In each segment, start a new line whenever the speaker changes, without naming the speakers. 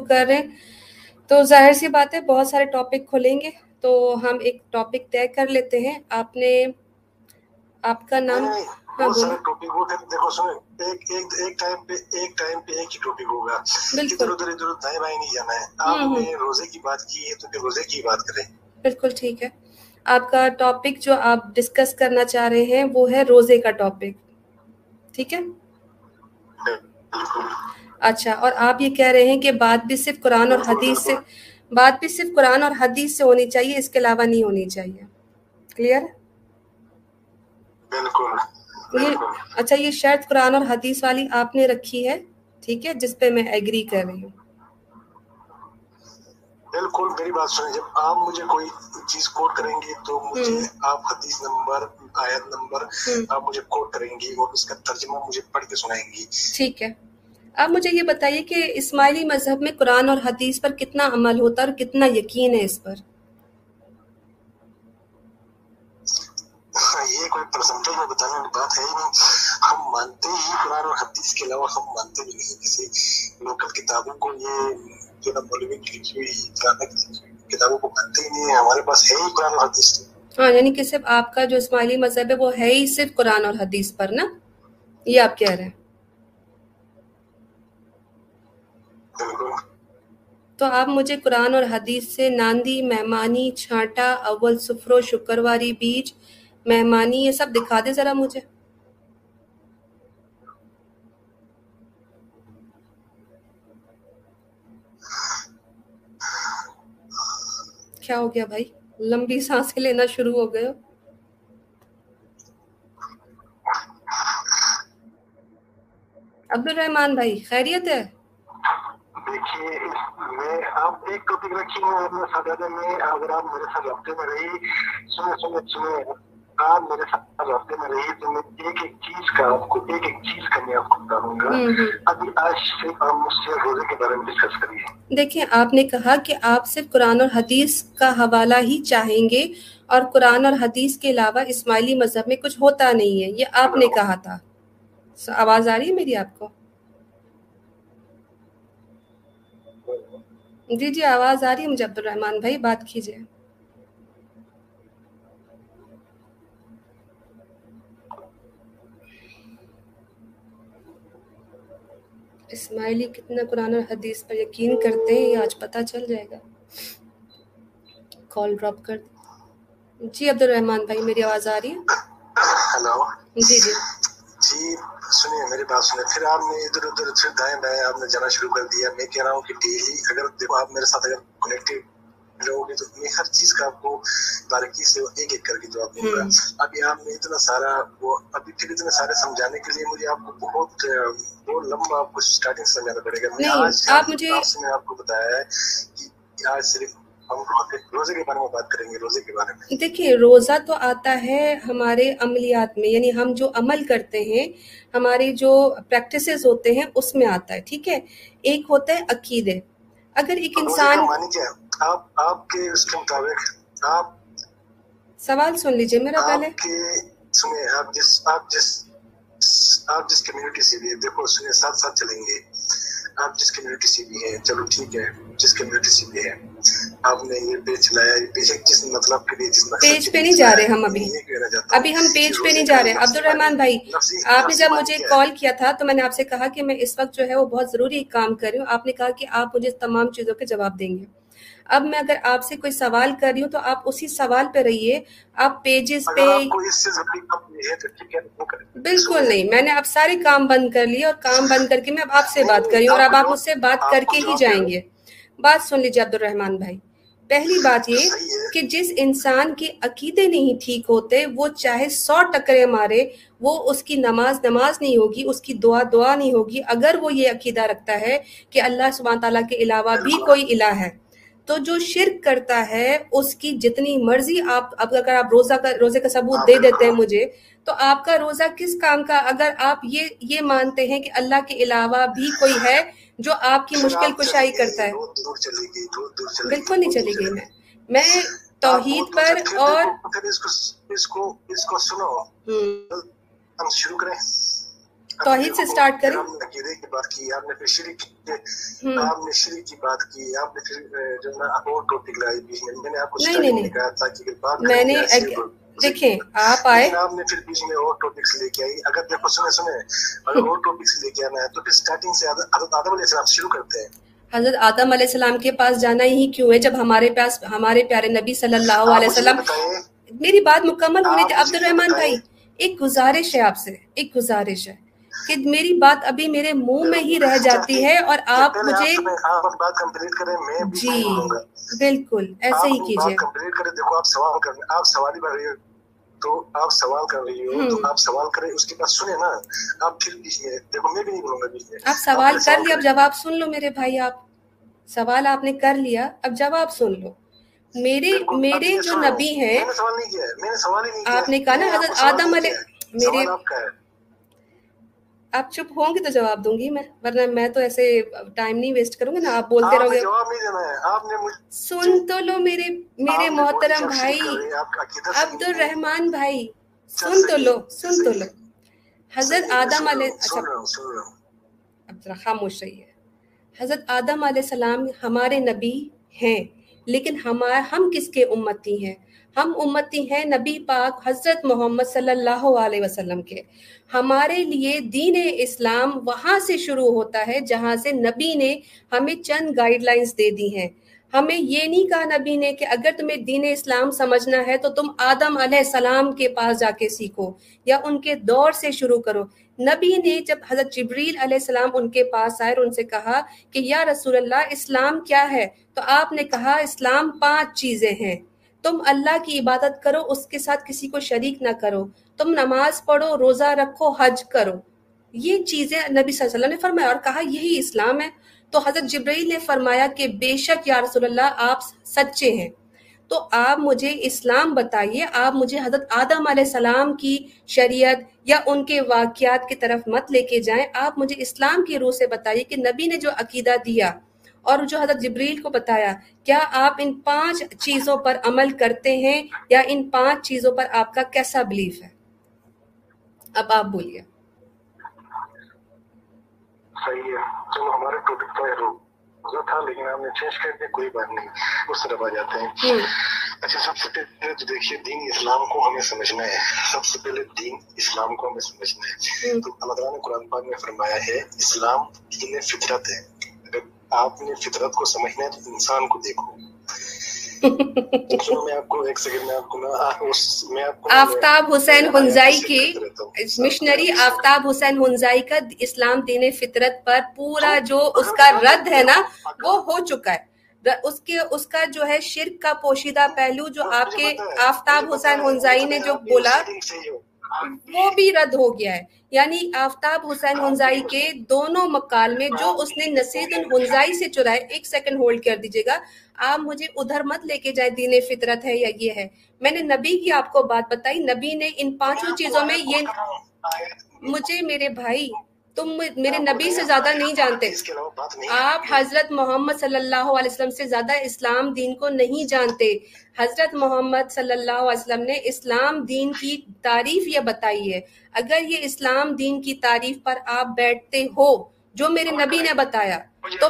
کر رہے ہیں۔ تو ظاہر سی بات ہے بہت سارے ٹاپک کھولیں گے۔ تو ہم ایک ٹاپک طے کر لیتے ہیں۔ آپ نے آپ کا نام؟ ہاں بالکل۔ ٹھیک ہے۔ آپ کا ٹاپک جو آپ ڈسکس کرنا چاہ رہے ہیں وہ ہے روزے کا ٹاپک ٹھیک ہے؟ اچھا اور آپ یہ کہہ رہے ہیں کہ بات بھی صرف قرآن اور حدیث سے بات بھی صرف قرآن اور حدیث سے ہونی چاہیے اس کے علاوہ نہیں ہونی چاہیے۔ کلیئر یہ اچھا یہ شرط قرآن اور حدیث والی آپ نے رکھی ہے ٹھیک ہے جس پہ میں ایگری کر رہی ہوں۔
بالکل میری بات سنیں جب آپ مجھے کوئی چیز کوٹ کریں گی تو مجھے آپ حدیث نمبر آیت نمبر آپ مجھے کوٹ کریں گی اور اس کا ترجمہ مجھے پڑھ کے سنائیں گی۔
ٹھیک ہے۔ آپ مجھے یہ بتائیے کہ اسماعیلی مذہب میں قرآن اور حدیث پر کتنا عمل ہوتا ہے اور کتنا یقین ہے اس پر؟
یہ کوئی پرسنٹیج میں بتانے والی بات ہے ہی نہیں۔ ہم مانتے ہی قرآن اور حدیث کے علاوہ ہم مانتے بھی نہیں کسی لوکل کتابوں کو یہ جو نا مولوی کی لکھی ہوئی کتابوں کو مانتے ہی نہیں ہمارے پاس ہے ہی قرآن اور حدیث۔
ہاں یعنی کہ صرف آپ کا جو اسماعیلی مذہب ہے وہ ہے ہی صرف قرآن اور حدیث پر نا؟ یہ آپ کہہ رہے ہیں۔ تو آپ مجھے قرآن اور حدیث سے ناندی، مہمانی، چھانٹا، اول، سفرو، شکرواری، بیج، مہمانی، یہ سب دکھا دے ذرا مجھے۔ کیا ہو گیا بھائی؟ لمبی سانسیں لینا شروع ہو گئے عبد الرحمان بھائی، خیریت ہے؟
دیکھیے میں آپ ایک ٹاپک میں اگر آپ میرے ساتھ ہفتے میں رہی آپ میرے ساتھ ہفتے میں رہی تو میں ایک ایک چیز کا آپ کو ایک ایک چیز کا میں آپ کو بتاؤں گا۔ ابھی آج سے آپ مجھ سے روزے کے بارے میں ڈسکس کریے۔
دیکھیں آپ نے کہا کہ آپ صرف قرآن اور حدیث کا حوالہ ہی چاہیں گے اور قرآن اور حدیث کے علاوہ اسماعیلی مذہب میں کچھ ہوتا نہیں ہے یہ آپ نے کہا تھا۔ آواز آ رہی ہے میری آپ کو؟ جی جی آواز آ رہی ہے مجھے عبد الرحمان بھائی بات کیجیے۔ اسماعیلی کتنا قرآن اور حدیث پر یقین کرتے ہیں؟ یہ آج پتہ چل جائے گا۔ کال ڈراپ کر۔ جی عبد الرحمان بھائی میری آواز آ رہی ہے؟
ہلو۔
جی جی۔
سنیے میری بات سنیں پھر آپ نے ادھر ادھر پھر دائیں بائیں آپ نے جانا شروع کر دیا۔ میں کہہ رہا ہوں کہ ڈیلی اگر دیکھو آپ میرے ساتھ اگر کنیکٹیو رہو گے تو میں ہر چیز کا آپ کو باریکی سے ایک ایک کر کے جواب دوں گا۔ ابھی آپ نے اتنا سارا وہ ابھی پھر اتنے سارے سمجھانے کے لیے مجھے آپ کو بہت بہت لمبا آپ کو اسٹارٹنگ سمجھانا پڑے گا۔ میں آج
آپ
میں آپ کو بتایا ہے کہ آج صرف روزے کے بارے میں بات کریں گے روزے کے بارے میں۔
دیکھیے روزہ تو آتا ہے ہمارے عملیات میں یعنی ہم جو عمل کرتے ہیں ہماری جو پریکٹسز ہوتے ہیں اس میں آتا ہے ٹھیک ہے؟ ایک ہوتا ہے عقیدے۔ اگر ایک انسان
آپ آپ کے اس کے مطابق آپ
سوال سن لیجیے میرا پہلے۔
سنیں آپ جس آپ جس آپ جس کمیونٹی سے بھی دیکھو سنیں ساتھ ساتھ چلیں گے۔ آپ جس کمیونٹی سے بھی ہیں چلو ٹھیک ہے جس کمیونٹی سے بھی ہے آپ نے یہ پیج چلایا یہ پیج جس مطلب کے لیے جس
پیج پہ نہیں جا رہے ہم ابھی۔ ابھی ہم پیج پہ نہیں جا رہے۔ عبد الرحمان بھائی آپ نے جب مجھے کال کیا تھا تو میں نے آپ سے کہا کہ میں اس وقت جو ہے وہ بہت ضروری کام کر رہی ہوں۔ آپ نے کہا کہ آپ مجھے تمام چیزوں کے جواب دیں گے۔ اب میں اگر آپ سے کوئی سوال کر رہی ہوں تو آپ اسی سوال پہ رہیے۔ آپ پیجز پہ بالکل نہیں۔ میں نے اب سارے کام بند کر لیے اور کام بند کر کے میں اب آپ سے بات کر رہی ہوں اور اب آپ مجھ سے بات کر کے ہی جائیں گے۔ بات سن لیجیے عبد الرحمان بھائی۔ پہلی بات یہ کہ جس انسان کے عقیدے نہیں ٹھیک ہوتے، وہ چاہے سو ٹکرے مارے، وہ اس کی نماز نماز نہیں ہوگی، اس کی دعا دعا نہیں ہوگی، اگر وہ یہ عقیدہ رکھتا ہے کہ اللہ سبحانہ تعالیٰ کے علاوہ بھی کوئی الہ ہے۔ تو جو شرک کرتا ہے، اس کی جتنی مرضی آپ اب اگر آپ روزہ کا، روزے کا ثبوت دے دیتے ہیں مجھے، تو آپ کا روزہ کس کام کا؟ اگر آپ یہ یہ مانتے ہیں کہ اللہ کے علاوہ بھی کوئی ہے جو آپ کی مشکل کشائی کرتا ہے۔ بالکل نہیں چلی گئی۔ میں میں توحید پر اور توحید سے سٹارٹ کریں۔
عقیدے کی بات کی آپ نے پھر شرک کی۔ آپ نے شرک کی بات کی آپ نے پھر جو نا ٹاپک لائی بیچ میں نے آپ کو
نہیں،
starting
نہیں،
میں
نے دیکھیں آپ آئے۔
آپ نے پھر بیچ میں اور ٹاپکس لے کے آئی۔ اگر دیکھو سنیں سنیں اگر اور ٹاپکس لے کے آنا ہے تو پھر سٹارٹنگ سے حضرت آدم علیہ السلام شروع کرتے ہیں۔
حضرت آدم علیہ السلام کے پاس جانا ہی کیوں ہے؟ جب ہمارے پاس ہمارے پیارے نبی صلی اللہ علیہ وسلم میری بات مکمل ہونے عبد الرحمان۔ بھائی ایک گزارش ہے آپ سے ایک گزارش ہے۔ کہ میری بات ابھی میرے منہ میں ہی رہ جاتی ہے اور آپ مجھے
میں بھی
جی بالکل ایسے ہی کیجیے۔
تو آپ سوال کر رہی ہو تو۔ آپ سوال کریں۔ اس کے بعد سنیں نا۔ آپ پھر بیچ میں دیکھو میں بھی نہیں بولوں گا بیچ میں
آپ سوال کر لیا اب۔ جواب سن لو میرے بھائی آپ۔ سوال آپ نے کر لیا اب جواب سن لو۔ میرے میرے جو نبی ہیں آپ نے کہا نا حضرت آدم علیہ۔ میرے
آپ ہے
چپ ہوں گے تو جواب دوں گی میں ورنہ میں تو ایسے ٹائم نہیں ویسٹ کروں گی نا آپ بولتے رہو گے۔
ہے
سن تو لو میرے میرے محترم بھائی عبد
ہے۔
الرحمان بھائی
چل
سن تو لو
ہے،
سن تو لو۔
ہے،
حضرت
ہے،
آدم علیہ اچھا۔ خاموش رہیے۔ حضرت آدم علیہ السلام ہمارے نبی ہیں۔ لیکن ہمارا ہم کس کے امتی ہیں؟ ہم امتی ہیں نبی پاک حضرت محمد صلی اللہ علیہ وسلم کے۔ ہمارے لیے دین اسلام وہاں سے شروع ہوتا ہے جہاں سے نبی نے ہمیں چند گائیڈ لائنز دے دی ہیں۔ ہمیں یہ نہیں کہا نبی نے کہ اگر تمہیں دین اسلام سمجھنا ہے تو تم آدم علیہ السلام کے پاس جا کے سیکھو یا ان کے دور سے شروع کرو۔ نبی نے جب حضرت جبریل علیہ السلام ان کے پاس آئے اور ان سے کہا کہ یا رسول اللہ، اسلام کیا ہے؟ تو آپ نے کہا اسلام پانچ چیزیں ہیں۔ تم اللہ کی عبادت کرو، اس کے ساتھ کسی کو شریک نہ کرو۔ تم نماز پڑھو، روزہ رکھو، حج کرو۔ یہ چیزیں نبی صلی اللہ علیہ وسلم نے فرمایا اور کہا یہی اسلام ہے۔ تو حضرت جبرائیل نے فرمایا کہ بے شک یا رسول اللہ، آپ سچے ہیں۔ تو آپ مجھے اسلام بتائیے، آپ مجھے حضرت آدم علیہ السلام کی شریعت یا ان کے واقعات کی طرف مت لے کے جائیں۔ آپ مجھے اسلام کی روح سے بتائیے کہ نبی نے جو عقیدہ دیا اور جو حضرت جبریل کو بتایا، کیا آپ ان پانچ چیزوں پر عمل کرتے ہیں یا ان پانچ چیزوں پر آپ کا کیسا بلیف ہے؟ اب آپ بولیے۔
صحیح ہے چلو ہمارے ٹاپک تو روزہ تھا لیکن آپ نے چینج کر دیا کوئی بات نہیں۔ اس طرف آ جاتے ہیں۔ اچھا سب سے پہلے تو دیکھیے دین اسلام کو ہمیں سمجھنا ہے۔ سب سے پہلے دین اسلام کو ہمیں سمجھنا ہے۔ تو اللہ تعالیٰ نے قرآن پاک میں فرمایا ہے اسلام دین فطرت ہے۔ اگر آپ نے فطرت کو سمجھنا ہے تو انسان کو دیکھو۔
آفتاب حسین ہنزائی کی۔ مشنری آفتاب حسین ہنزائی کا اسلام دین فطرت پر پورا جو اس کا رد ہے نا وہ ہو چکا ہے۔ اس کے اس کا جو ہے شرک کا پوشیدہ پہلو جو آپ کے آفتاب حسین ہنزائی نے جو بولا۔ وہ بھی رد ہو گیا ہے۔ یعنی آفتاب حسین ہنزائی کے دونوں مقال میں جو اس نے نصیر الحنزائی سے چرائے ایک سیکنڈ ہولڈ کر دیجیے گا۔ آپ مجھے ادھر مت لے کے جائے دین فطرت ہے یا یہ ہے۔ میں نے نبی کی آپ کو بات بتائی نبی نے ان پانچوں چیزوں میں یہ مجھے میرے بھائی تم میرے نبی سے زیادہ نہیں جانتے۔ آپ حضرت محمد صلی اللہ علیہ وسلم سے زیادہ اسلام دین کو نہیں جانتے۔ حضرت محمد صلی اللہ علیہ وسلم نے اسلام دین کی تعریف یہ بتائی ہے اگر یہ اسلام دین کی تعریف پر آپ بیٹھتے ہو جو میرے نبی نے بتایا۔ تو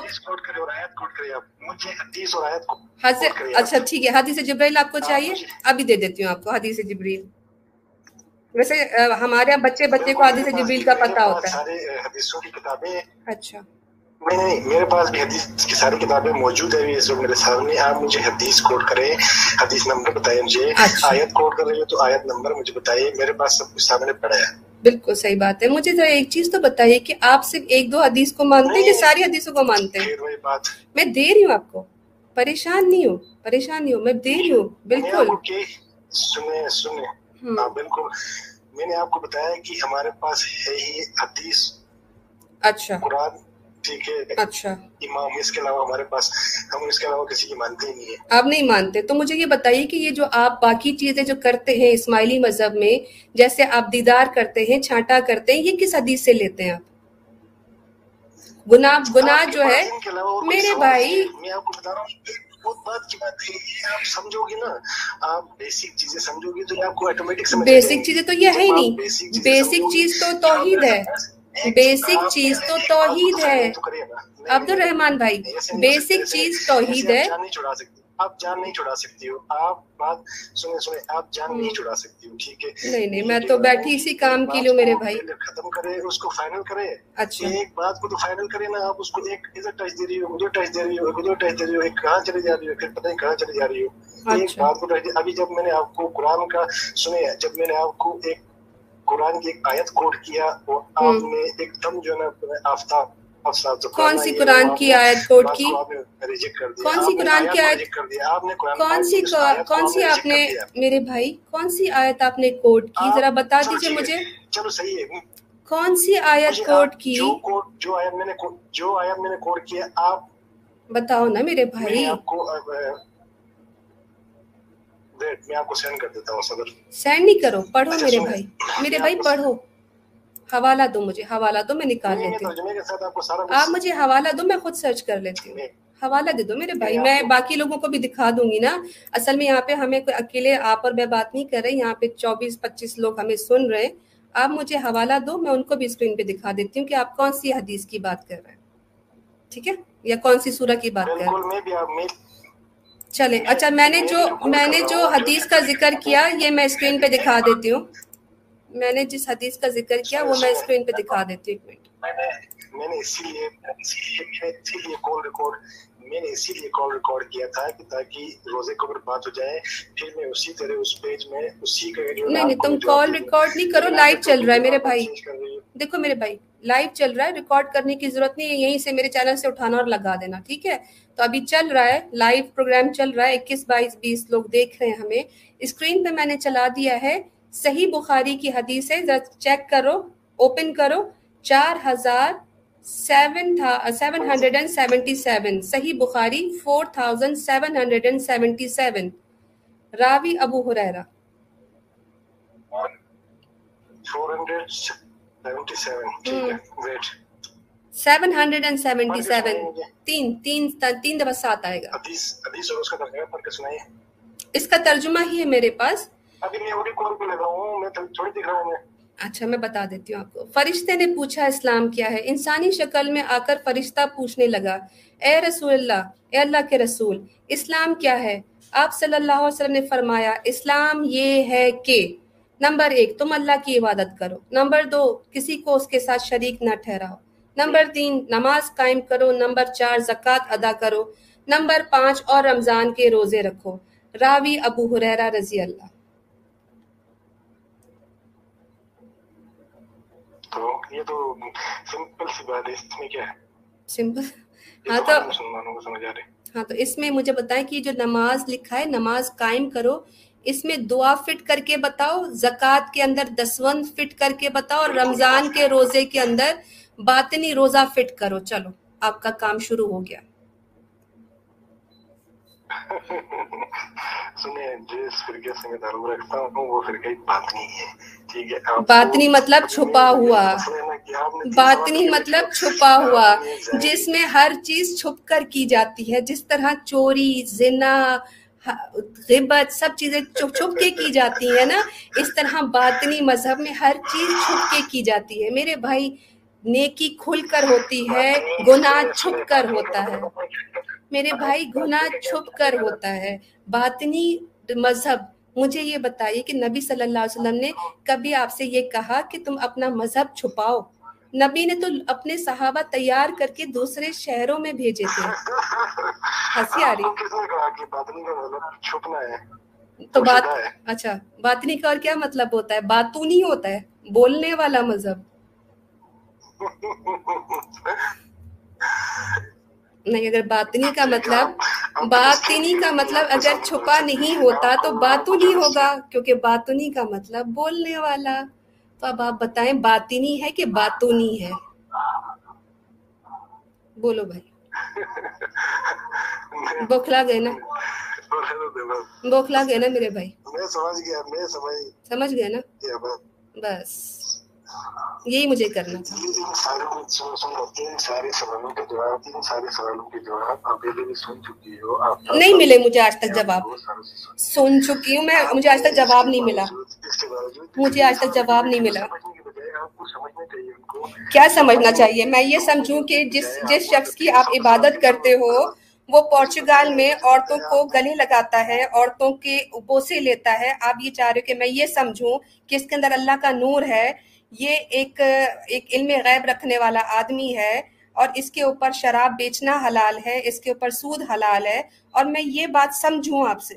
اچھا ٹھیک ہے۔ حدیث جبریل آپ کو چاہیے؟ ابھی دے دیتی ہوں آپ کو۔ حدیث جبریل ویسے ہمارے یہاں بچے بچے کو حدیث جبریل کا پتہ ہوتا ہے۔
حدیثوں کی کتابیں
اچھا۔
نہیں نہیں میرے پاس بھی حدیث کی ساری کتابیں موجود ہے اس وقت میرے سامنے آپ مجھے حدیث کوٹ کریں۔ حدیث نمبر بتائیں مجھے۔
اچھا۔
آیت کوٹ کر رہی ہو تو آیت نمبر مجھے بتائیے۔ میرے پاس سب کچھ سامنے پڑا ہے۔
بالکل صحیح بات ہے۔ مجھے ذرا ایک چیز تو بتائیے کہ آپ صرف ایک دو حدیث کو مانتے ہیں کہ ساری حدیثوں کو مانتے ہیں؟ میں دے رہی ہوں آپ کو۔ پریشان نہیں ہوں پریشان نہیں ہوں میں دے رہی ہوں بالکل۔
سنیں سنیں۔ ہاں بالکل۔ میں نے آپ کو بتایا کہ ہمارے پاس ہے ہی حدیث
اچھا۔
قرآن ٹھیک ہے
اچھا
امام اس کے علاوہ ہمارے پاس ہم اس کے علاوہ کسی کی مانتے ہی نہیں ہے
آپ نہیں مانتے تو مجھے یہ بتائیے کہ یہ جو آپ باقی چیزیں جو کرتے ہیں اسماعیلی مذہب میں جیسے آپ دیدار کرتے ہیں چھانٹا کرتے ہیں یہ کس حدیث سے لیتے ہیں آپ؟ گناہ گناہ جو ہے میرے بھائی۔
میں آپ کو بتا رہا ہوں بہت بات کی بات ہے۔ یہ آپ سمجھو گی نا۔ آپ بیسک چیزیں سمجھو گی تو آپ کو آٹومیٹک سمجھ
بیسک چیزیں تو یہ ہے ہی نہیں۔ بیسک چیز تو توحید ہے۔ بیسک چیز تو توحید ہے۔ عبد الرحمان بھائی بیسک چیز توحید ہے۔
آپ جان نہیں چھڑا سکتی ہو۔ آپ بات سنیں سنیں آپ جان نہیں چھڑا سکتی ہو ٹھیک ہے؟
نہیں نہیں میں تو بیٹھی اسی کام کی لوں میرے بھائی۔
ختم کرے اس کو فائنل کرے۔
اچھا۔
ایک بات کو تو فائنل کرے نا آپ اس کو ایک ادھر ٹچ دے رہی ہو ادھر ٹچ دے رہی ہو ادھر ٹچ دے رہی ہو ایک کہاں چلی جا رہی ہو پھر پتہ نہیں کہاں چلی جا رہی ہو۔ ایک
اچھا۔
بات کو ابھی جب میں نے آپ کو قرآن کا سنے جب میں نے آپ کو ایک قرآن کی ایک آیت کوٹ کیا وہ آپ نے ایک دم جو ہے نا آفتاب
کون سی قرآن کی آیت کوٹ کی؟ کون سی قرآن کی آیت؟ کون سی کون سی آپ نے میرے بھائی کون سی آیت آپ نے کوٹ کی؟ ذرا بتا دیجیے مجھے۔
چلو صحیح ہے۔
کون سی آیت کوٹ کی؟
جو آیت میں نے جو آیت میں نے کوٹ کیا آپ
بتاؤ نا میرے بھائی۔
کو میں آپ کو سینڈ کر دیتا ہوں صدر
سینڈ نہیں کرو پڑھو میرے بھائی۔ میرے بھائی پڑھو۔ حوالہ دو مجھے حوالہ دو میں نکال لیتی ہوں۔ آپ مجھے حوالہ دو میں خود سرچ کر لیتی ہوں۔ حوالہ دے دو میرے بھائی میں باقی لوگوں کو بھی دکھا دوں گی نا۔ اصل میں یہاں پہ ہمیں کوئی اکیلے آپ اور میں بات نہیں کر رہے یہاں پہ چوبیس پچیس لوگ ہمیں سن رہے آپ مجھے حوالہ دو میں ان کو بھی اسکرین پہ دکھا دیتی ہوں کہ آپ کون سی حدیث کی بات کر رہے ہیں۔ ٹھیک ہے؟ یا کون سی سورہ کی بات کر رہے ہیں؟ چلے۔ اچھا میں نے جو میں نے جو حدیث کا ذکر کیا، یہ میں اسکرین پہ دکھا دیتی ہوں۔ میں نے جس حدیث کا ذکر کیا، وہ میں اسکرین پہ دکھا دیتی ہوں۔ ایک منٹ
میں نے اسی لیے اسی لیے کال ریکارڈ میں نے اسی لیے کال ریکارڈ کیا تھا کہ تاکہ روزے کو بات ہو جائے۔ پھر میں اسی طرح اس پیج میں اسی کا
نہیں نہیں تم کال ریکارڈ نہیں کرو لائیو چل رہا ہے میرے بھائی۔ دیکھو میرے بھائی لائیو چل رہا ہے ریکارڈ کرنے کی ضرورت نہیں ہے یہیں سے میرے چینل سے اٹھانا اور لگا دینا ٹھیک ہے؟ تو ابھی چل رہا ہے لائیو پروگرام چل رہا ہے اکیس بائیس بیس لوگ دیکھ رہے ہیں ہمیں۔ اسکرین پہ میں نے چلا دیا ہے صحیح بخاری کی حدیث ہے ذرا چیک کرو اوپن کرو چار ہزار seven seven hundred and seventy seven صحیح Bukhari four thousand seven hundred and seventy seven. Ravi Abu Hurairah seven hundred and seventy seven تین تین تین دفعہ سات آئے گا۔ اس کا ترجمہ ہی ہے میرے پاس۔ اچھا میں بتا دیتی ہوں آپ کو۔ فرشتے نے پوچھا، اسلام کیا ہے؟ انسانی شکل میں آ کر فرشتہ پوچھنے لگا، اے رسول اللہ، اے اللہ کے رسول، اسلام کیا ہے؟ آپ صلی اللہ علیہ وسلم نے فرمایا، اسلام یہ ہے کہ، نمبر ایک، تم اللہ کی عبادت کرو۔ نمبر دو، کسی کو اس کے ساتھ شریک نہ ٹھہراؤ۔ نمبر تین، نماز قائم کرو۔ نمبر چار، زکوٰۃ ادا کرو۔ نمبر پانچ، اور رمضان کے روزے رکھو۔ راوی ابو حریرہ رضی اللہ
تو یہ تو سمپل سی بات ہے اس میں کیا ہے؟
سمپل؟ ہاں تو ہاں تو اس میں مجھے بتائیں کہ جو نماز لکھا ہے نماز قائم کرو اس میں دعا فٹ کر کے بتاؤ زکوٰۃ کے اندر دسوند فٹ کر کے بتاؤ اور رمضان کے روزے کے اندر باطنی روزہ فٹ کرو۔ چلو آپ کا کام شروع ہو گیا۔ باطنی مطلب چھپا ہوا۔ باطنی مطلب چھپا ہوا، جس میں ہر چیز چھپ کر کی جاتی ہے۔ جس طرح چوری، زنا غبت سب چیزیں چھپ چھپ کے کی جاتی ہیں نا، اس طرح باطنی مذہب میں ہر چیز چھپ کے کی جاتی ہے۔ میرے بھائی، نیکی کھل کر ہوتی ہے، گناہ چھپ کر ہوتا ہے۔ میرے بھائی، گناہ چھپ کر ہوتا ہے۔ باطنی مذہب مجھے یہ بتائیے کہ نبی صلی اللہ علیہ وسلم نے کبھی آپ سے یہ کہا کہ تم اپنا مذہب چھپاؤ؟ نبی نے تو اپنے صحابہ تیار کر کے دوسرے شہروں میں بھیجے تھے۔ ہنسی آ رہی۔ تو بات اچھا باطنی کا اور کیا مطلب ہوتا ہے؟ باتونی ہوتا ہے بولنے والا مذہب۔ نہیں اگر باطنی کا مطلب باطنی کا مطلب اگر چھپا نہیں ہوتا تو باتو نہیں ہوگا کیونکہ باطنی کا مطلب بولنے والا۔ تو اب آپ بتائیں باطنی ہے کہ باتونی ہے؟ بولو بھائی۔ بوکھلا گئے نا۔ بوکھلا گئے نا میرے بھائی۔ سمجھ گئے نا؟ بس۔ یہی مجھے کرنا تھا۔ نہیں ملے مجھے آج تک جواب۔ سن چکی ہوں میں مجھے آج تک جواب نہیں ملا۔ مجھے آج تک جواب نہیں ملا۔ کیا سمجھنا چاہیے؟ میں یہ سمجھوں کہ جس جس شخص کی آپ عبادت کرتے ہو وہ پورچوگال میں عورتوں کو گلے لگاتا ہے عورتوں کے بوسے لیتا ہے۔ آپ یہ چاہ رہے ہو کہ میں یہ سمجھوں کہ اس کے اندر اللہ کا نور ہے یہ ایک ایک علم غیب رکھنے والا آدمی ہے اور اس کے اوپر شراب بیچنا حلال ہے، اس کے اوپر سود حلال ہے۔ اور میں یہ بات سمجھوں آپ سے۔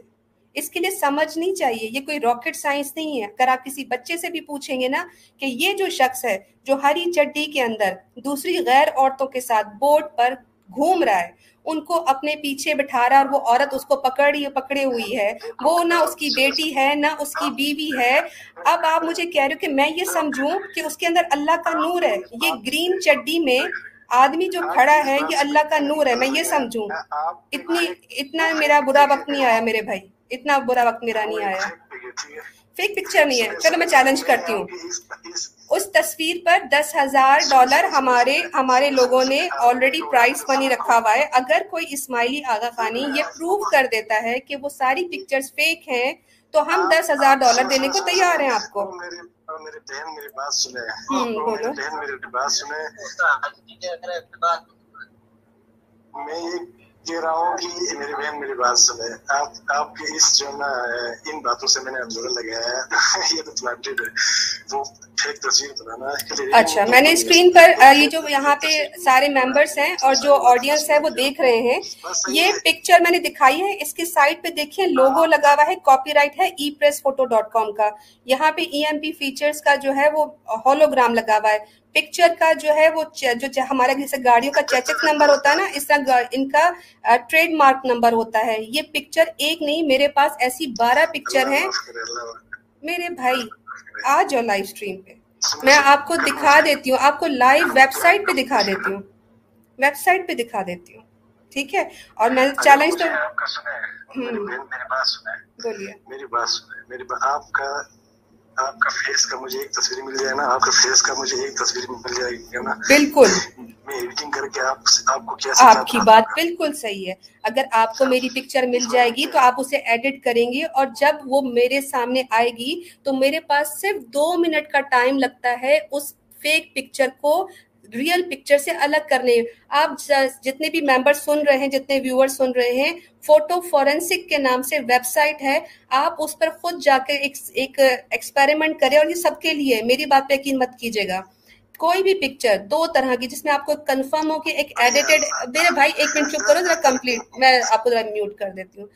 اس کے لیے سمجھ نہیں چاہیے، یہ کوئی راکٹ سائنس نہیں ہے۔ اگر آپ کسی بچے سے بھی پوچھیں گے نا کہ یہ جو شخص ہے جو ہری چڈی کے اندر دوسری غیر عورتوں کے ساتھ بورڈ پر گھوم رہا ہے۔ ان کو اپنے پیچھے بٹھا رہا اور وہ عورت اس کو پکڑی، پکڑے ہوئی ہے۔ وہ نہ اس کی بیٹی ہے، نہ اس کی بیوی ہے۔ اب آپ مجھے کہہ رہے ہو کہ میں یہ سمجھوں کہ اس کے اندر اللہ کا نور ہے۔ یہ گرین چڈی میں آدمی جو کھڑا ہے، یہ اللہ کا نور ہے، میں یہ سمجھوں۔ اتنی، اتنا میرا برا وقت نہیں آیا میرے بھائی۔ اتنا برا وقت میرا نہیں آیا۔ فیک پکچر نہیں ہے۔ چلو میں چیلنج کرتی ہوں۔ اس تصویر پر دس ہزار ڈالر ہمارے ہمارے لوگوں نے آلریڈی پرائز منی رکھا ہوا ہے۔ اگر کوئی اسماعیلی آغا خانی یہ پروو کر دیتا ہے کہ وہ ساری پکچرز فیک ہیں تو ہم دس ہزار ڈالر دینے کو تیار ہیں آپ کو۔ میری بہن میری بات سنے میری بہن میری بات سنے
میں یہ کہہ رہا ہوں کہ میری بہن میری بات سنے آپ آپ کے اس جو نا ان باتوں سے میں نے اندازہ لگایا ہے یہ تو پلانٹیڈ ہے۔ وہ
اچھا میں نے اسکرین پر یہ جو یہاں پہ سارے ممبرس ہیں اور جو آڈینس ہے وہ دیکھ رہے ہیں۔ یہ پکچر میں نے دکھائی ہے۔ اس کی سائٹ پہ دیکھیں لوگو لگا ہوا ہے کاپی رائٹ ہے e press photo dot com کا۔ یہاں پہ ای ایم پی فیچرز کا جو ہے وہ ہولوگرام لگا ہوا ہے۔ پکچر کا جو ہے وہ جو ہمارا جیسے گاڑیوں کا چیچک نمبر ہوتا ہے نا اس طرح ان کا ٹریڈ مارک نمبر ہوتا ہے۔ یہ پکچر ایک نہیں میرے پاس ایسی بارہ پکچر ہیں۔ میرے بھائی آ جاؤ لائیو اسٹریم پہ۔ میں آپ کو دکھا دیتی ہوں آپ کو لائیو ویب سائٹ پہ دکھا دیتی ہوں۔ ویب سائٹ پہ دکھا دیتی ہوں۔ ٹھیک ہے؟ اور میں چیلنج تو
بولیے۔ آپ کا فیس کا مجھے ایک تصویر مل جائے نا آپ کا فیس کا مجھے ایک تصویر مل جائے گی نا۔
بالکل۔
میں ایڈیٹنگ کر کے آپ آپ کو کیا
آپ کی بات بالکل صحیح ہے۔ اگر آپ کو میری پکچر مل جائے گی تو آپ اسے ایڈٹ کریں گے اور جب وہ میرے سامنے آئے گی تو میرے پاس صرف دو منٹ کا ٹائم لگتا ہے اس فیک پکچر کو ریئل پکچر سے الگ کرنے آپ جتنے بھی ممبر سن رہے ہیں، جتنے ویور سن رہے ہیں فوٹو فورینسک کے نام سے ویب سائٹ ہے۔ آپ اس پر خود جا کے ایک ایکسپیریمنٹ کریں اور یہ سب کے لیے، میری بات پہ یقین مت کیجیے گا۔ کوئی بھی پکچر دو طرح کی، جس میں آپ کو کنفرم ہو کہ ایک ایڈیٹڈ میرے بھائی، ایک منٹ چپ کرو، ذرا کمپلیٹ میں آپ کو ذرا میوٹ کر دیتی ہوں۔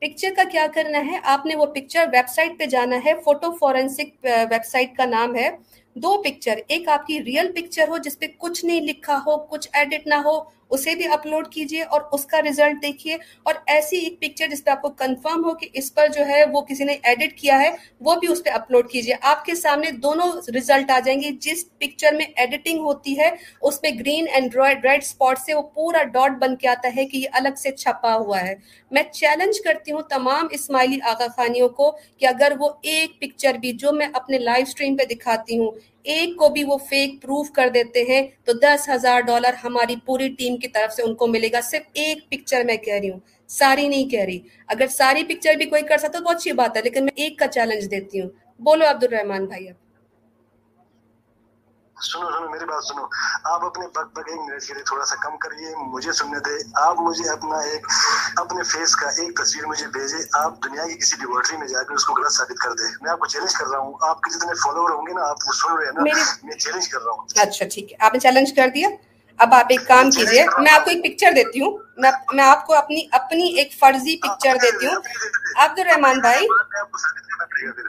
پکچر کا کیا کرنا ہے؟ آپ نے وہ پکچر ویب سائٹ پہ جانا ہے۔ فوٹو فورینسک ویب سائٹ کا نام ہے۔ دو پکچر ایک آپ کی ریئل پکچر ہو جس پہ کچھ نہیں لکھا ہو، کچھ ایڈٹ نہ ہو اسے بھی اپلوڈ کیجیے اور اس کا ریزلٹ دیکھیے اور ایسی ایک پکچر جس پہ آپ کو کنفرم ہو کہ اس پر جو ہے وہ کسی نے ایڈٹ کیا ہے، وہ بھی اس پہ اپلوڈ کیجیے۔ آپ کے سامنے دونوں ریزلٹ آ جائیں گے۔ جس پکچر میں ایڈیٹنگ ہوتی ہے، اس میں گرین اینڈ ریڈ اسپاٹ سے وہ پورا ڈاٹ بن کے آتا ہے کہ یہ الگ سے چھپا ہوا ہے۔ میں چیلنج کرتی ہوں تمام اسماعیلی آغا خانیوں کو کہ اگر وہ ایک پکچر بھی جو میں اپنے لائیو اسٹریم پہ دکھاتی ہوں ایک کو بھی وہ فیک پروف کر دیتے ہیں، تو دس ہزار ڈالر ہماری پوری ٹیم کی طرف سے ان کو ملے گا۔ صرف ایک پکچر میں کہہ رہی ہوں۔ ساری نہیں کہہ رہی۔ اگر ساری پکچر بھی کوئی کر سکتا تو اچھی بات ہے، لیکن میں ایک کا چیلنج دیتی ہوں۔ بولو عبد الرحمان بھائی اب
سنو سنو میری بات سنو۔ آپ اپنے بگ بگ ایک منٹ کے لیے تھوڑا سا کم کریے مجھے سننے دے آپ مجھے اپنا ایک اپنے فیس کا ایک تصویر مجھے بھیجے آپ دنیا کی کسی لیبورٹری میں جا کے اس کو غلط ثابت کر دے میں آپ کو چیلنج کر رہا ہوں۔ آپ کے جتنے فالوور ہوں گے نا آپ سن رہے ہیں نا میں چیلنج کر رہا ہوں۔
اچھا ٹھیک ہے۔ آپ نے چیلنج کر دیا۔ اب آپ ایک کام کیجیے میں آپ کو ایک پکچر دیتی ہوں۔ میں آپ کو اپنی اپنی ایک فرضی پکچر دیتی ہوں۔ عبد الرحمان بھائی۔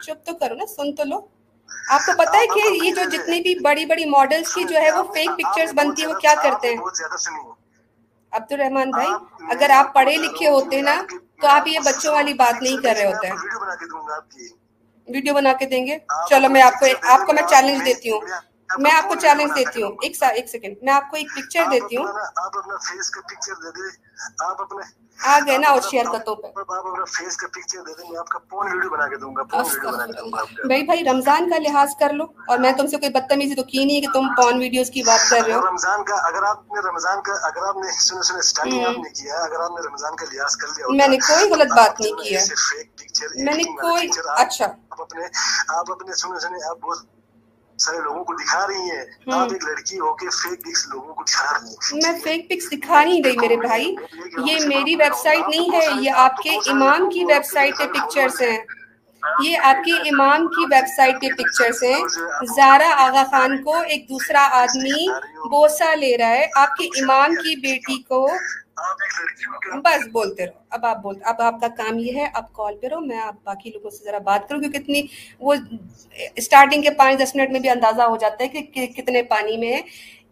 چپ تو کرو نا سن تو لو۔ آپ کو پتا ہے کہ یہ جو جتنی بھی بڑی بڑی ماڈلز کی جو ہے وہ فیک پکچرز بنتی ہیں وہ کیا کرتے ہیں؟ عبد الرحمان بھائی اگر آپ پڑھے لکھے ہوتے نا تو آپ یہ بچوں والی بات نہیں کر رہے ہوتے۔ ہیں ویڈیو بنا کے دیں گے؟ چلو میں آپ کو آپ کو میں چیلنج دیتی ہوں۔ میں آپ کو چیلنج دیتی ہوں ایک ایک سیکنڈ میں آپ کو ایک پکچر دیتی ہوں۔ آ گئے نا اور شیئر کرتوں پہ؟ بھائی۔ بھائی رمضان کا لحاظ کر لو۔ اور میں تم سے کوئی بدتمیزی تو کی نہیں کہ تم پون ویڈیوز کی بات کر رہے ہو۔
رمضان کا اگر آپ نے رمضان کا اگر آپ نے سنے سنے سٹارٹنگ آپ نے کیا اگر آپ نے رمضان کا لحاظ کر لیا
میں نے کوئی غلط بات نہیں کی ہے۔ میں نے کوئی اچھا۔
آپ اپنے آپ اپنے سنے سنے آپ بہت سارے لوگوں کو دکھا رہی ہیں۔ آپ ایک لڑکی ہو کے فیک پکس لوگوں کو دکھا رہی ہیں۔
میں فیک پکس دکھا نہیں رہی میرے بھائی۔ یہ میری ویب سائٹ نہیں ہے یہ آپ کے امام کی ویب سائٹ کے پکچرز ہیں۔ یہ آپ کی امام کی ویب سائٹ کے پکچرز ہیں۔ زارا آغا خان کو ایک دوسرا آدمی بوسا لے رہا ہے۔ آپ کے امام کی بیٹی کو بس بولتے رہو۔ اب آپ بولتے اب آپ کا کام یہ ہے، آپ کال پہ رہو، میں آپ باقی لوگوں سے ذرا بات کروں، کیونکہ اتنی وہ اسٹارٹنگ کے پانچ دس منٹ میں بھی اندازہ ہو جاتا ہے کہ کتنے پانی میں ہے۔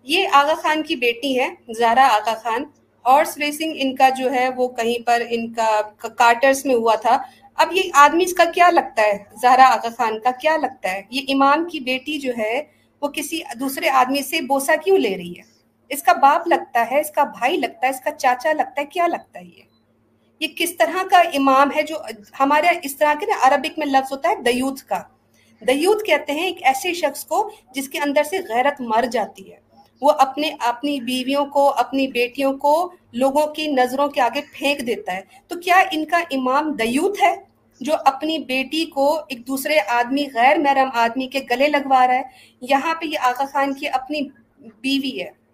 یہ آغا خان کی بیٹی ہے زارا آغا خان۔ ہارس ریسنگ ان کا جو ہے، وہ کہیں پر ان کا کارٹرز میں ہوا تھا۔ اب یہ آدمی اس کا کیا لگتا ہے؟ زہرا آغا خان کا کیا لگتا ہے؟ یہ امام کی بیٹی جو ہے، وہ کسی دوسرے آدمی سے بوسا کیوں لے رہی ہے؟ اس کا باپ لگتا ہے، اس کا بھائی لگتا ہے، اس کا چاچا لگتا ہے، کیا لگتا ہے یہ؟ یہ کس طرح کا امام ہے جو ہمارے اس طرح کے نا عربک میں لفظ ہوتا ہے، دیوت کا۔ دیوت کہتے ہیں ایک ایسے شخص کو جس کے اندر سے غیرت مر جاتی ہے۔ وہ اپنے، اپنی بیویوں کو، اپنی بیٹیوں کو لوگوں کی نظروں کے آگے پھینک دیتا ہے۔ تو کیا ان کا امام دیوت ہے جو اپنی بیٹی کو ایک دوسرے آدمی، غیر محرم آدمی کے گلے لگوا رہا ہے؟ یہاں پہ یہ آقا خان کی اپنی بیوی ہے۔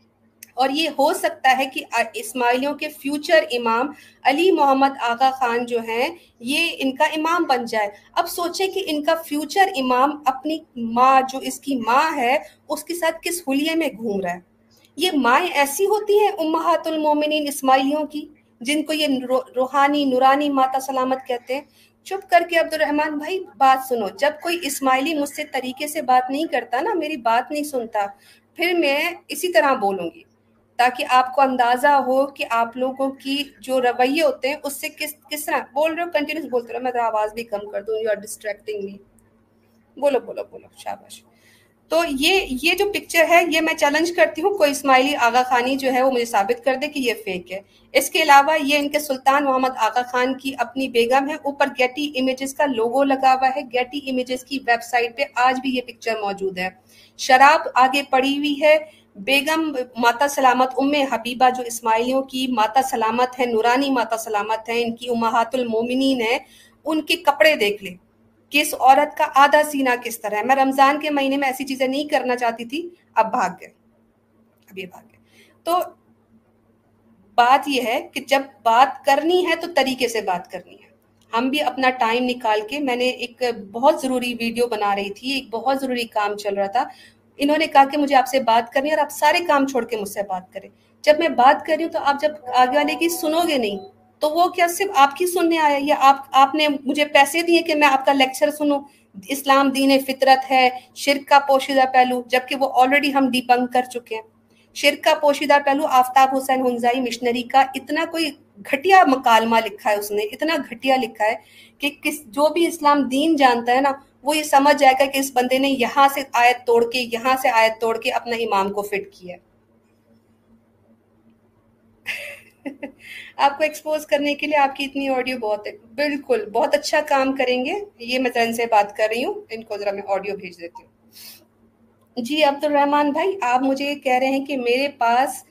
اور یہ ہو سکتا ہے کہ اسماعیلیوں کے فیوچر امام علی محمد آغا خان جو ہیں، یہ ان کا امام بن جائے۔ اب سوچیں کہ ان کا فیوچر امام اپنی ماں، جو اس کی ماں ہے، اس کے ساتھ کس حلیے میں گھوم رہا ہے؟ یہ مائیں ایسی ہوتی ہیں امہات المومنین اسماعیلیوں کی، جن کو یہ روحانی نورانی ماتا سلامت کہتے ہیں۔ چپ کر کے عبد الرحمن بھائی، بات سنو۔ جب کوئی اسماعیلی مجھ سے طریقے سے بات نہیں کرتا نا، میری بات نہیں سنتا، پھر میں اسی طرح بولوں گی۔ تاکہ آپ کو اندازہ ہو کہ آپ لوگوں کی جو رویے ہوتے ہیں، اس سے کس کس طرح بول رہے ہو؟ کنٹینیوس بولتے رہو، میں آواز بھی کم کر دوں یو آر ڈسٹریکٹنگ می بولو بولو بولو، شاباش. تو یہ یہ جو پکچر ہے، یہ میں چیلنج کرتی ہوں، کوئی اسماعیلی آغا خانی جو ہے وہ مجھے ثابت کر دے کہ یہ فیک ہے. اس کے علاوہ یہ ان کے سلطان محمد آغا خان کی اپنی بیگم ہے، اوپر گیٹی امیجز کا لوگو لگا ہوا ہے۔ گیٹی امیجز کی ویب سائٹ پہ آج بھی یہ پکچر موجود ہے۔ شراب آگے پڑی ہوئی ہے۔ بیگم ماتا سلامت ام حبیبہ جو اسماعیلیوں کی ماتا سلامت ہے نورانی ماتا سلامت ہے ان کی امہات المومنین ہے ان کے کپڑے دیکھ لیں کس عورت کا آدھا سینہ کس طرح ہے؟ میں رمضان کے مہینے میں ایسی چیزیں نہیں کرنا چاہتی تھی، اب بھاگ گئے۔ اب یہ بھاگ گئے۔ تو بات یہ ہے کہ جب بات کرنی ہے تو طریقے سے بات کرنی ہے۔ ہم بھی اپنا ٹائم نکال کے، میں نے ایک بہت ضروری ویڈیو بنا رہی تھی، ایک بہت ضروری کام چل رہا تھا۔ انہوں نے کہا کہ مجھے آپ سے بات کرنی ہے اور آپ سارے کام چھوڑ کے مجھ سے بات کریں۔ جب میں بات کر رہی ہوں تو آپ جب آگے والے کی سنو گے نہیں، تو وہ کیا صرف آپ کی سننے آیا یا آپ آپ نے مجھے پیسے دیے کہ میں آپ کا لیکچر سنوں؟ اسلام دین فطرت ہے، شرک کا پوشیدہ پہلو، جبکہ وہ آلریڈی ہم ڈیپنگ کر چکے ہیں۔ شرک کا پوشیدہ پہلو آفتاب حسین ہنزائی مشنری کا اتنا کوئی گھٹیا مکالمہ لکھا ہے اس نے، اتنا گھٹیا لکھا ہے کہ کس، جو بھی اسلام دین جانتا ہے نا وہ یہ سمجھ جائے گا کہ اس بندے نے یہاں سے آیت توڑ کے، یہاں سے آیت توڑ کے اپنا امام کو فٹ کیا آپ کو ایکسپوز کرنے کے لیے آپ کی اتنی آڈیو بہت ہے۔ بالکل، بہت اچھا کام کریں گے۔ یہ میں ترن سے بات کر رہی ہوں۔ ان کو ذرا میں آڈیو بھیج دیتی ہوں۔ جی عبد الرحمان بھائی، آپ مجھے یہ کہہ رہے ہیں کہ میرے پاس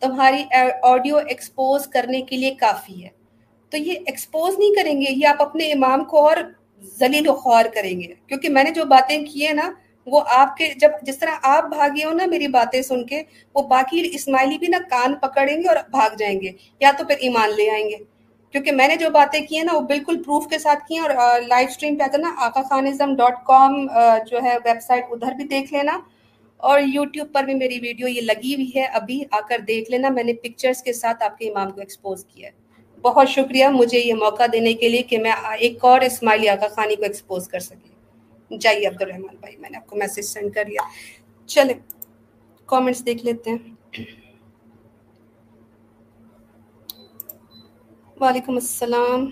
تمہاری آڈیو ایکسپوز کرنے کے لیے کافی ہے۔ تو یہ ایکسپوز نہیں کریں گے، یہ آپ اپنے امام کو اور ذلیل و خوار کریں گے۔ کیونکہ میں نے جو باتیں کی ہیں نا، وہ آپ کے جب جس طرح آپ بھاگے ہو نا میری باتیں سن کے، وہ باقی اسماعیلی بھی نا کان پکڑیں گے اور بھاگ جائیں گے، یا تو پھر ایمان لے آئیں گے۔ کیونکہ میں نے جو باتیں کی ہیں نا، وہ بالکل پروف کے ساتھ کی ہیں اور لائیو اسٹریم پہ آتا نا آقا خانزم ڈاٹ کام جو ہے ویب سائٹ، ادھر بھی دیکھ لینا۔ اور یوٹیوب پر بھی میری ویڈیو یہ لگی ہوئی ہے، ابھی آ کر دیکھ لینا، میں نے پکچرز کے ساتھ آپ کے امام کو ایکسپوز کیا ہے۔ بہت شکریہ مجھے یہ موقع دینے کے لیے کہ میں ایک اور اسماعیلی آقا خانی کو ایکسپوز کر سکی۔ جائیے عبد الرحمان بھائی، میں نے آپ کو میسج سینڈ کر لیا۔ چلے کامنٹس دیکھ لیتے ہیں۔ وعلیکم السلام۔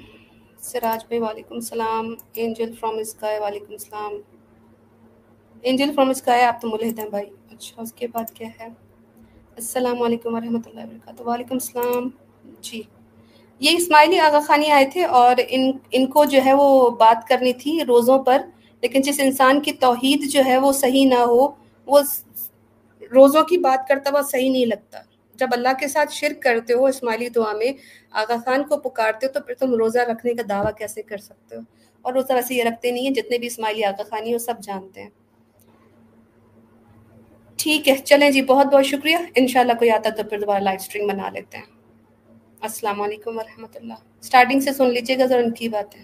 سراج بھائی، وعلیکم السلام۔ اینجل فرام اسکائے وعلیکم السلام۔ اینجل فرام اسکائے آپ تو ملحد ہیں بھائی۔ اچھا اس کے بعد کیا ہے؟ السلام علیکم ورحمۃ اللہ وبرکاتہ۔ وعلیکم السلام۔ جی۔ یہ اسماعیلی آغا خانی آئے تھے اور ان ان کو جو ہے وہ بات کرنی تھی روزوں پر، لیکن جس انسان کی توحید جو ہے وہ صحیح نہ ہو، وہ روزوں کی بات کرتا ہوا صحیح نہیں لگتا۔ جب اللہ کے ساتھ شرک کرتے ہو اسماعیلی دعا میں، آغا خان کو پکارتے ہو تو پھر تم روزہ رکھنے کا دعویٰ کیسے کر سکتے ہو؟ اور روزہ ویسے یہ رکھتے نہیں ہیں جتنے بھی اسماعیلی آغا خانی وہ سب جانتے ہیں۔ ٹھیک ہے، چلیں جی بہت بہت شکریہ۔ انشاءاللہ کوئی آتا تو پھر دوبارہ لائف اسٹریم بنا لیتے ہیں۔ السلام علیکم ورحمۃ اللہ۔ اسٹارٹنگ سے سن لیجیے گا ذرا ان کی بات ہے